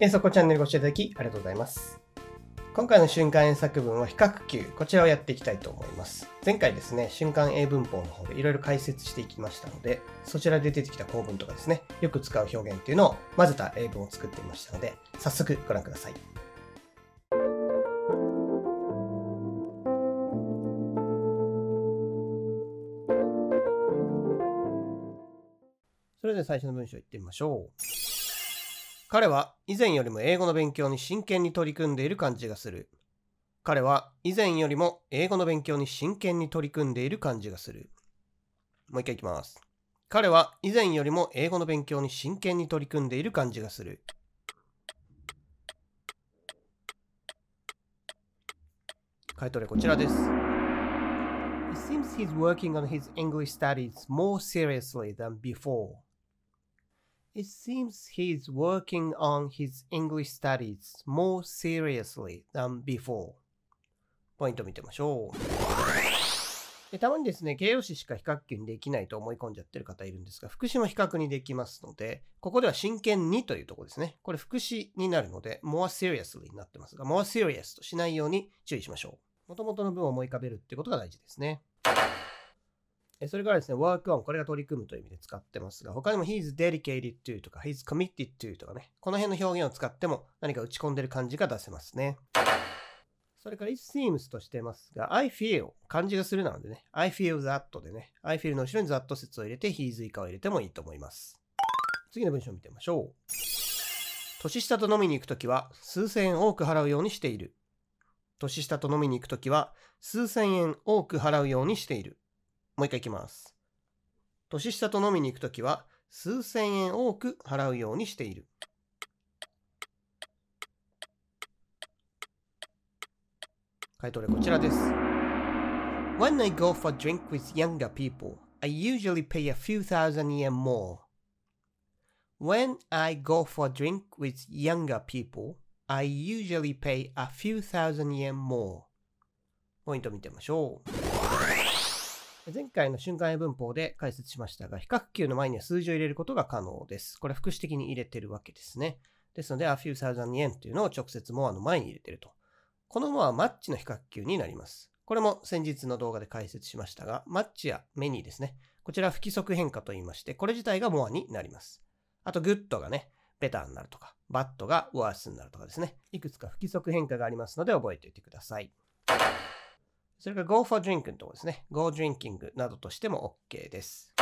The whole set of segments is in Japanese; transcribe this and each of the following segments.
遠足チャンネルご視聴いただきありがとうございます。今回の瞬間英作文は比較級、こちらをやっていきたいと思います。前回ですね、瞬間英文法の方でいろいろ解説していきましたので、そちらで出てきた構文とかですね、よく使う表現っていうのを混ぜた英文を作ってみましたので、早速ご覧ください。それでは最初の文章いってみましょう。彼は以前よりも英語の勉強に真剣に取り組んでいる感じがする。彼は以前よりも英語の勉強に真剣に取り組んでいる感じがする。もう一回いきます。彼は以前よりも英語の勉強に真剣に取り組んでいる感じがする。回答例こちらです。It seems he's working on his English studies more seriously than before. It seems he's working on his English studies more seriously than before. ポイント見てみましょう。でたまにですね、形容詞しか比較級にできないと思い込んじゃってる方いるんですが、副詞も比較にできますので、ここでは真剣にというところですね。これ副詞になるので、more seriously になってますが、more serious としないように注意しましょう。元々の文を思い浮かべるってことが大事ですね。それからですね、work on これが取り組むという意味で使ってますが、他にも he's dedicated to とか he's committed to とかね、この辺の表現を使っても何か打ち込んでる感じが出せますね。それから it seems としてますが、I feel 漢字がするなのでね、I feel that でね、I feel の後ろに that 説を入れて he's 以下を入れてもいいと思います。次の文章を見てみましょう。年下と飲みに行くときは数千円多く払うようにしている。年下と飲みに行くときは数千円多く払うようにしている。もう一回いきます。年下と飲みに行くときは数千円多く払うようにしている。回答例こちらです。When I go for drink with younger people, I usually pay a few thousand yen more. When I go for drink with younger people, I usually pay a few thousand yen more. ポイント見てみましょう。前回の瞬間英文法で解説しましたが、比較級の前には数字を入れることが可能です。これ副詞的に入れてるわけですね。ですので、a few thousand yen というのを直接 mor の前に入れてると。この mor はマッチの比較級になります。これも先日の動画で解説しましたが、マッチやメニーですね。こちら不規則変化と言いまして、これ自体が mor になります。あと、good がね、ベターになるとか、bad が worse になるとかですね。いくつか不規則変化がありますので覚えておいてください。それから go for drink のところですね。go drinking などとしても OK です。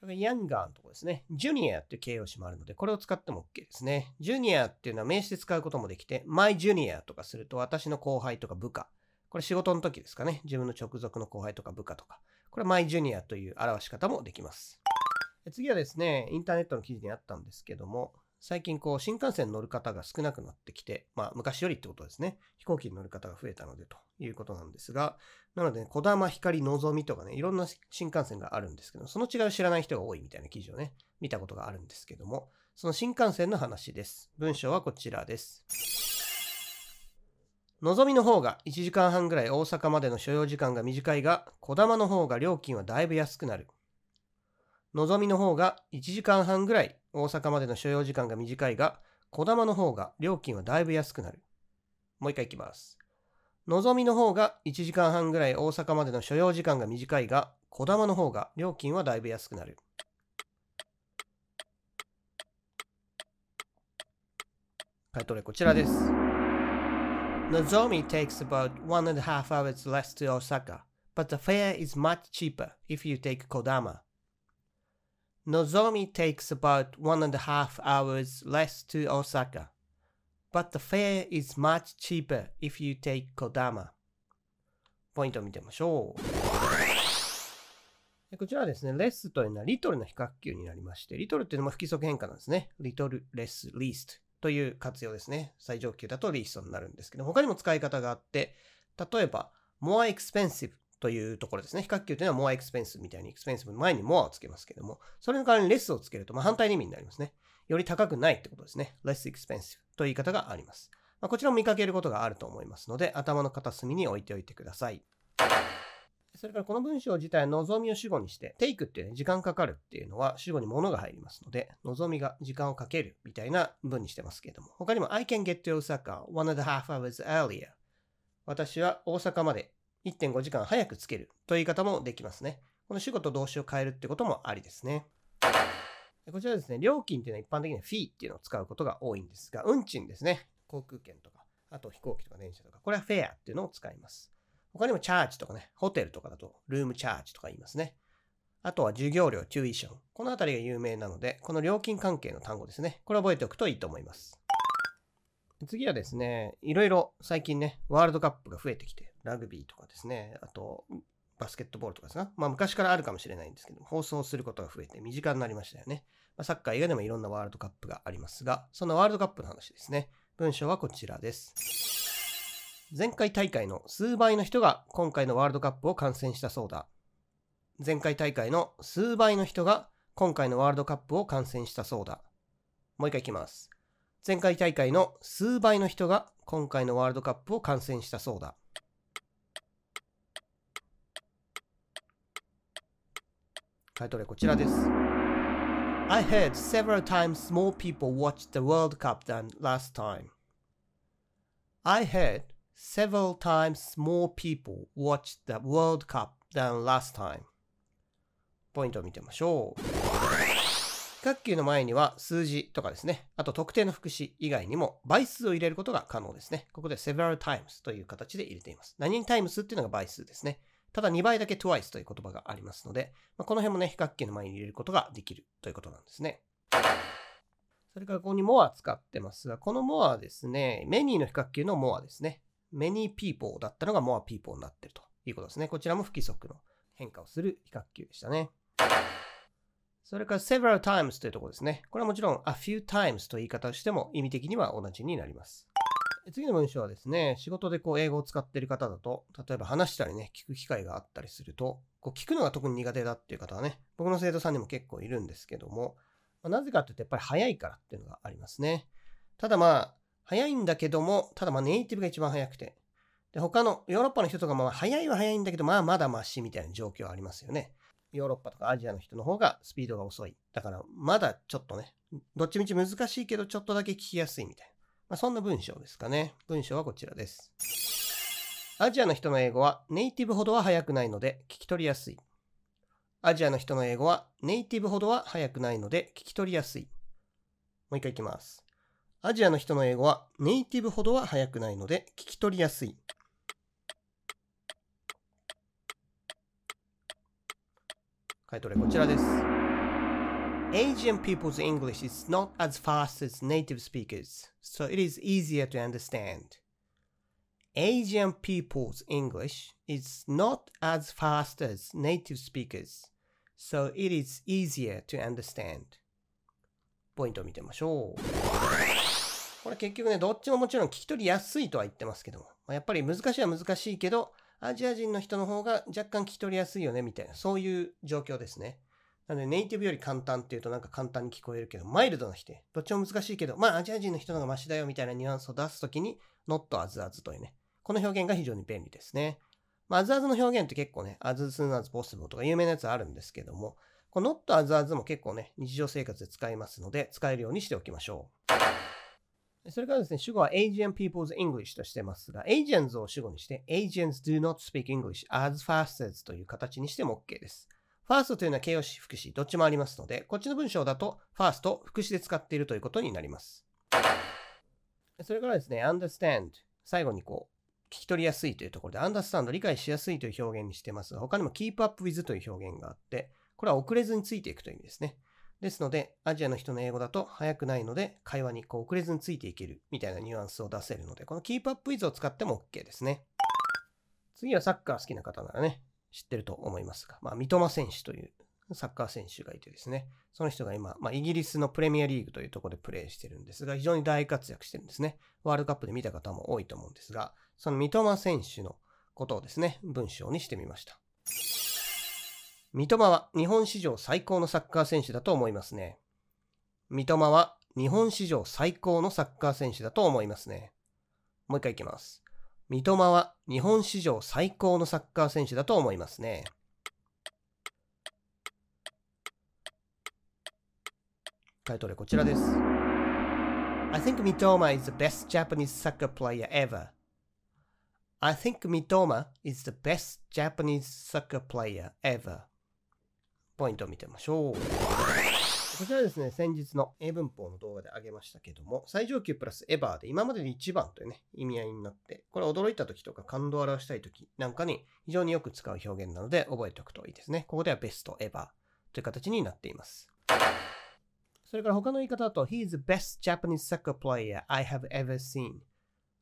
それから younger のところですね。junior っていう形容詞もあるので、これを使っても OK ですね。junior っていうのは名詞で使うこともできて、my junior とかすると私の後輩とか部下。これ仕事の時ですかね。自分の直属の後輩とか部下とか。これは my junior という表し方もできます。次はですね、インターネットの記事にあったんですけども、最近こう新幹線乗る方が少なくなってきて、まあ昔よりってことですね。飛行機に乗る方が増えたのでということなんですが、なので、ね、小玉、光、のぞみとかね、いろんな新幹線があるんですけど、その違いを知らない人が多いみたいな記事をね、見たことがあるんですけども、その新幹線の話です。文章はこちらです。のぞみの方が1時間半ぐらい大阪までの所要時間が短いが、小玉の方が料金はだいぶ安くなる。のぞみの方が1時間半ぐらい大阪までの所要時間が短いが、小玉の方が料金はだいぶ安くなる。もう一回いきます。のぞみの方が1時間半ぐらい大阪までの所要時間が短いが、小玉の方が料金はだいぶ安くなる。回答例こちらです。Nozomi takes about one and a half hours less to Osaka, but the fare is much cheaper if you take Kodama. Nozomi takes about one and a half hours less to Osaka, but the fare is much cheaper if you take Kodama. ポイントを見てみましょう。こちらはですね、レスというのはリトルの比較級になりまして、リトルっていうのも不規則変化なんですね。リトル、レス、リーストという活用ですね。最上級だとリーストになるんですけど、他にも使い方があって、例えば、more expensive というところですね。比較級というのは more expensive みたいに expensive の前に more をつけますけども、それの代わりに less をつけると、まあ、反対の意味になりますね。より高くないってことですね。less expensive という言い方があります。まあ、こちらも見かけることがあると思いますので、頭の片隅に置いておいてください。それからこの文章自体は望みを主語にして、take っていう、ね、時間かかるっていうのは主語に物が入りますので、望みが時間をかけるみたいな文にしてますけれども、他にも I can get to Osaka one and a half hours earlier 私は大阪まで1.5時間早くつけるという言い方もできますね。この主語と動詞を変えるってこともありですね。こちらですね、料金っていうのは一般的にはフィーっていうのを使うことが多いんですが、運賃ですね。航空券とか、あと飛行機とか電車とか、これはフェアっていうのを使います。他にもチャージとかね、ホテルとかだとルームチャージとか言いますね。あとは授業料、チューイション。このあたりが有名なので、この料金関係の単語ですね。これ覚えておくといいと思います。次はですね、いろいろ最近ね、ワールドカップが増えてきて、ラグビーとかですね、あと、バスケットボールとかですか。まあ昔からあるかもしれないんですけど、放送することが増えて身近になりましたよね。まあ、サッカー以外でもいろんなワールドカップがありますが、そのワールドカップの話ですね。文章はこちらです。前回大会の数倍の人が今回のワールドカップを観戦したそうだ。前回大会の数倍の人が今回のワールドカップを観戦したそうだ。もう一回いきます。前回大会の数倍の人が今回のワールドカップを観戦したそうだ。タイトルはこちらです。I heard several times more people watched the World Cup than last time. I heard several times more people watched the World Cup than last time. ポイントを見てみましょう。比較級の前には数字とかですね、あと特定の副詞以外にも倍数を入れることが可能ですね。ここで several times という形で入れています。何に times っていうのが倍数ですね。ただ2倍だけ twice という言葉がありますので、まあ、この辺もね、比較級の前に入れることができるということなんですね。それからここに more 使ってますが、この more はですね、many の比較級の more ですね。many people だったのが more people になっているということですね。こちらも不規則の変化をする比較級でしたね。それから several times というところですね。これはもちろん a few times という言い方をしても意味的には同じになります。次の文章はですね、仕事でこう英語を使っている方だと、例えば話したりね、聞く機会があったりすると、こう聞くのが特に苦手だっていう方はね、僕の生徒さんにも結構いるんですけども、まあ、なぜかっていうとやっぱり早いからっていうのがありますね。ただまあ、早いんだけども、ただまあネイティブが一番早くて、で、他のヨーロッパの人とかも早いは早いんだけど、まあまだマシみたいな状況はありますよね。ヨーロッパとかアジアの人の方がスピードが遅い。だからまだちょっとね、どっちみち難しいけどちょっとだけ聞きやすいみたいな。まあ、そんな文章ですかね。文章はこちらです。アジアの人の英語はネイティブほどは速くないので聞き取りやすい。アジアの人の英語はネイティブほどは速くないので聞き取りやすい。もう一回いきます。アジアの人の英語はネイティブほどは速くないので聞き取りやすい。回答例こちらです。Asian people's English is not as fast as native speakers, so it is easier to understand. Asian people's English is not as fast as native speakers, so it is easier to understand. ポイントを見てみましょう。これ結局ね、どっちももちろん聞き取りやすいとは言ってますけども、まあやっぱり難しいは難しいけど、アジア人の人の方が若干聞き取りやすいよねみたいな、そういう状況ですね。なので、ネイティブより簡単っていうとなんか簡単に聞こえるけど、マイルドな否定。どっちも難しいけど、まあアジア人の人の方がマシだよみたいなニュアンスを出すときに、not as as というね。この表現が非常に便利ですね。まあ、as as の表現って結構ね、as soon as possible とか有名なやつあるんですけども、この not as as も結構ね、日常生活で使いますので、使えるようにしておきましょう。それからですね、主語は Asian People's English としてますが、Asians を主語にして Asians do not speak English as fast as という形にしても OK です。First というのは形容詞、副詞、どっちもありますので、こっちの文章だと first 副詞で使っているということになります。それからですね、understand 最後にこう、聞き取りやすいというところで understand 理解しやすいという表現にしてますが、他にも keep up with という表現があって、これは遅れずについていくという意味ですね。ですので、アジアの人の英語だと早くないので、会話にこう遅れずについていけるみたいなニュアンスを出せるので、この Keep Up With を使っても OK ですね。次はサッカー好きな方ならね、知ってると思いますが、まあ、三笘選手というサッカー選手がいてですね、その人が今、まあ、イギリスのプレミアリーグというところでプレーしてるんですが、非常に大活躍してるんですね。ワールドカップで見た方も多いと思うんですが、その三笘選手のことをですね、文章にしてみました。三笘は日本史上最高のサッカー選手だと思いますね。三笘は日本史上最高のサッカー選手だと思いますね。もう一回いきます。三笘は日本史上最高のサッカー選手だと思いますね。回答例こちらです。I think Mitoma is the best Japanese soccer player ever. I think Mitoma is the best Japanese soccer player ever. ポイントを見てみましょう。こちらですね、先日の英文法の動画で挙げましたけども、最上級プラスエバーで今までで一番というね、意味合いになって、これ驚いた時とか感動を表したい時なんかに非常によく使う表現なので覚えておくといいですね。ここではベストエバーという形になっています。それから他の言い方だと、He is the best Japanese soccer player I have ever seen.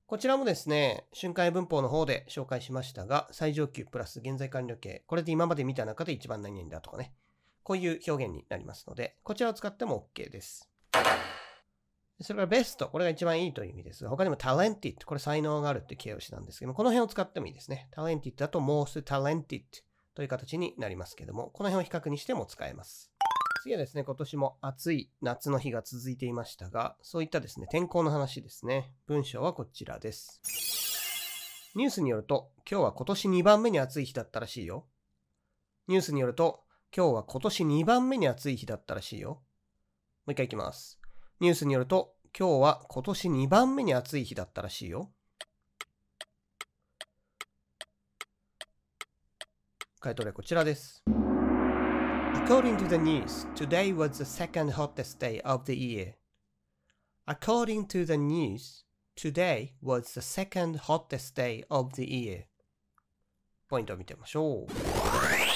こちらもですね、瞬間文法の方で紹介しましたが、最上級プラス現在完了形。これで今まで見た中で一番何々だとかね。こういう表現になりますので、こちらを使っても OK です。それからベスト。これが一番いいという意味ですが、他にも talented。これ才能があるって形容詞なんですけども、この辺を使ってもいいですね。talented だと most talented という形になりますけども、この辺を比較にしても使えます。次はですね、今年も暑い夏の日が続いていましたが、そういったですね、天候の話ですね。文章はこちらです。ニュースによると、今日は今年2番目に暑い日だったらしいよ。ニュースによると、今日は今年2番目に暑い日だったらしいよ。もう一回いきます。ニュースによると、今日は今年2番目に暑い日だったらしいよ。回答例こちらです。According to the news, today was the second hottest day of the year. According to the news, today was the second hottest day of the year. ポイントを見てみましょう。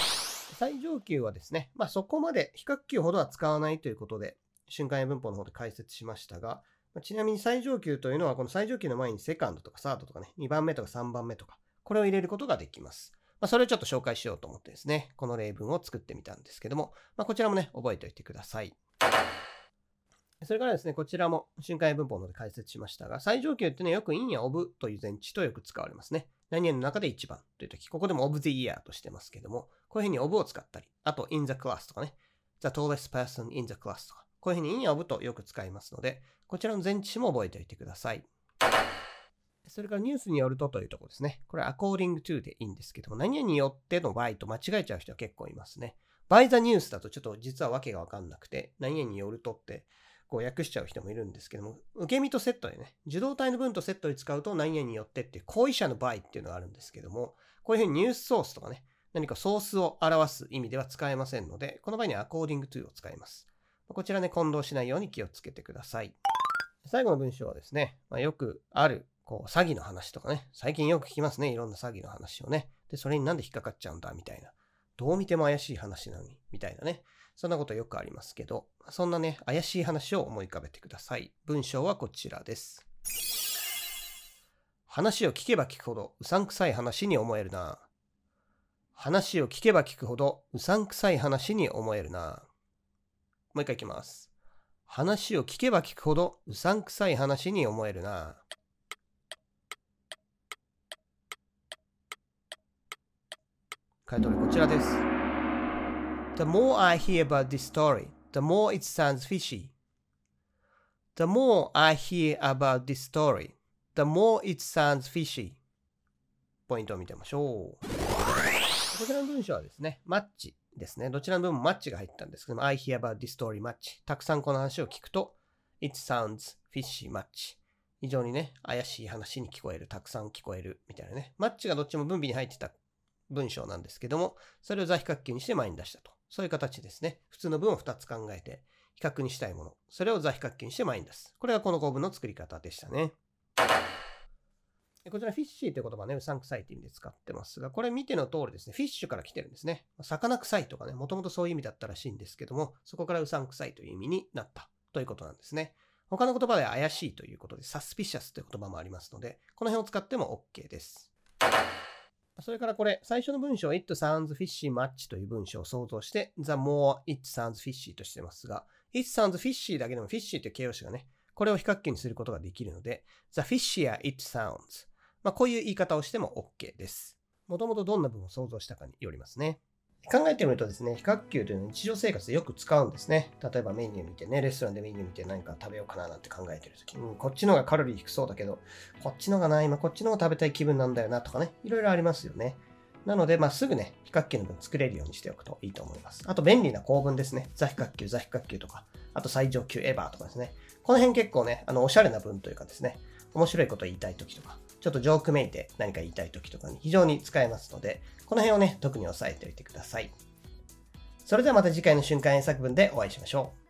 最上級はですね、まあそこまで比較級ほどは使わないということで、瞬間英文法の方で解説しましたが、まちなみに最上級というのは、この最上級の前にセカンドとかサードとかね、2番目とか3番目とか、これを入れることができます。まあ、それをちょっと紹介しようと思ってですね、この例文を作ってみたんですけども、ま、こちらもね、覚えておいてください。それからですね、こちらも瞬間文法の方で解説しましたが、最上級ってね、よく in や of という前置とよく使われますね。何々の中で一番という時、ここでも of the year としてますけども、こういうふうに of を使ったり、あと in the class とかね、the tallest person in the class とか、こういうふうに in of とよく使いますので、こちらの前置詞も覚えておいてください。それからニュースによるとというところですね。これ according to でいいんですけども、何々によっての場合と間違えちゃう人は結構いますね。by the news だとちょっと実はわけがわかんなくて、何々によるとってこう訳しちゃう人もいるんですけども、受け身とセットでね、受動体の文とセットで使うと何々によってっていう行為者の場合っていうのがあるんですけども、こういうふうにニュースソースとかね、何かソースを表す意味では使えませんので、この場合には according to を使います。こちらね、混同しないように気をつけてください。最後の文章はですね、まあ、よくあるこう、詐欺の話とかね、最近よく聞きますね、いろんな詐欺の話をね。で、それになんで引っかかっちゃうんだ、みたいな。どう見ても怪しい話なのに、みたいなね。そんなことよくありますけど、そんなね、怪しい話を思い浮かべてください。文章はこちらです。話を聞けば聞くほどうさんくさい話に思えるな。話を聞けば聞くほどうさんくさい話に思えるな。もう一回いきます。話を聞けば聞くほどうさんくさい話に思えるな。回答こちらです。The more I hear about this story, the more it sounds fishy. The more I hear about this story, the more it sounds fishy. ポイントを見てみましょう。こちらの文章はですね、マッチですね。どちらの文もマッチが入ったんですけども、I hear about this story マッチ。たくさんこの話を聞くと、it sounds fishy マッチ。非常にね、怪しい話に聞こえる、たくさん聞こえる、みたいなね。マッチがどっちも分尾に入ってた文章なんですけども、それを座比較級にして前に出したと。そういう形ですね。普通の文を2つ考えて、比較にしたいもの。それを座比較級にして前に出す。これがこの構文の作り方でしたね。こちらフィッシーという言葉ね、うさんくさいという意味で使ってますが、これ見ての通りですね、フィッシュから来てるんですね。魚臭いとかね、もともとそういう意味だったらしいんですけども、そこからうさんくさいという意味になったということなんですね。他の言葉で怪しいということで、サスピシャスという言葉もありますので、この辺を使っても OK です。それからこれ、最初の文章は It sounds fishy much という文章を想像して The more it sounds fishy としてますが、It sounds fishy だけでも fishy という形容詞がね、これを比較形にすることができるので、The fishier it sounds まあ、こういう言い方をしても OK です。もともとどんな文を想像したかによりますね。考えてみるとですね、非角球というのは日常生活でよく使うんですね。例えばメニュー見てね、レストランでメニュー見て何か食べようかななんて考えてるとき、うん、こっちの方がカロリー低そうだけど、こっちのがない、今こっちの方が食べたい気分なんだよなとかね、いろいろありますよね。なので、まあ、すぐね、非角球の分作れるようにしておくといいと思います。あと、便利な構文ですね。ザ非角球、ザ非角球とか、あと最上級エヴァーとかですね。この辺結構ね、あの、おしゃれな文というかですね、面白いこと言いたいときとか、ちょっとジョークめいて何か言いたい時とかに非常に使えますので、この辺をね、特に押さえておいてください。それではまた次回の瞬間演作文でお会いしましょう。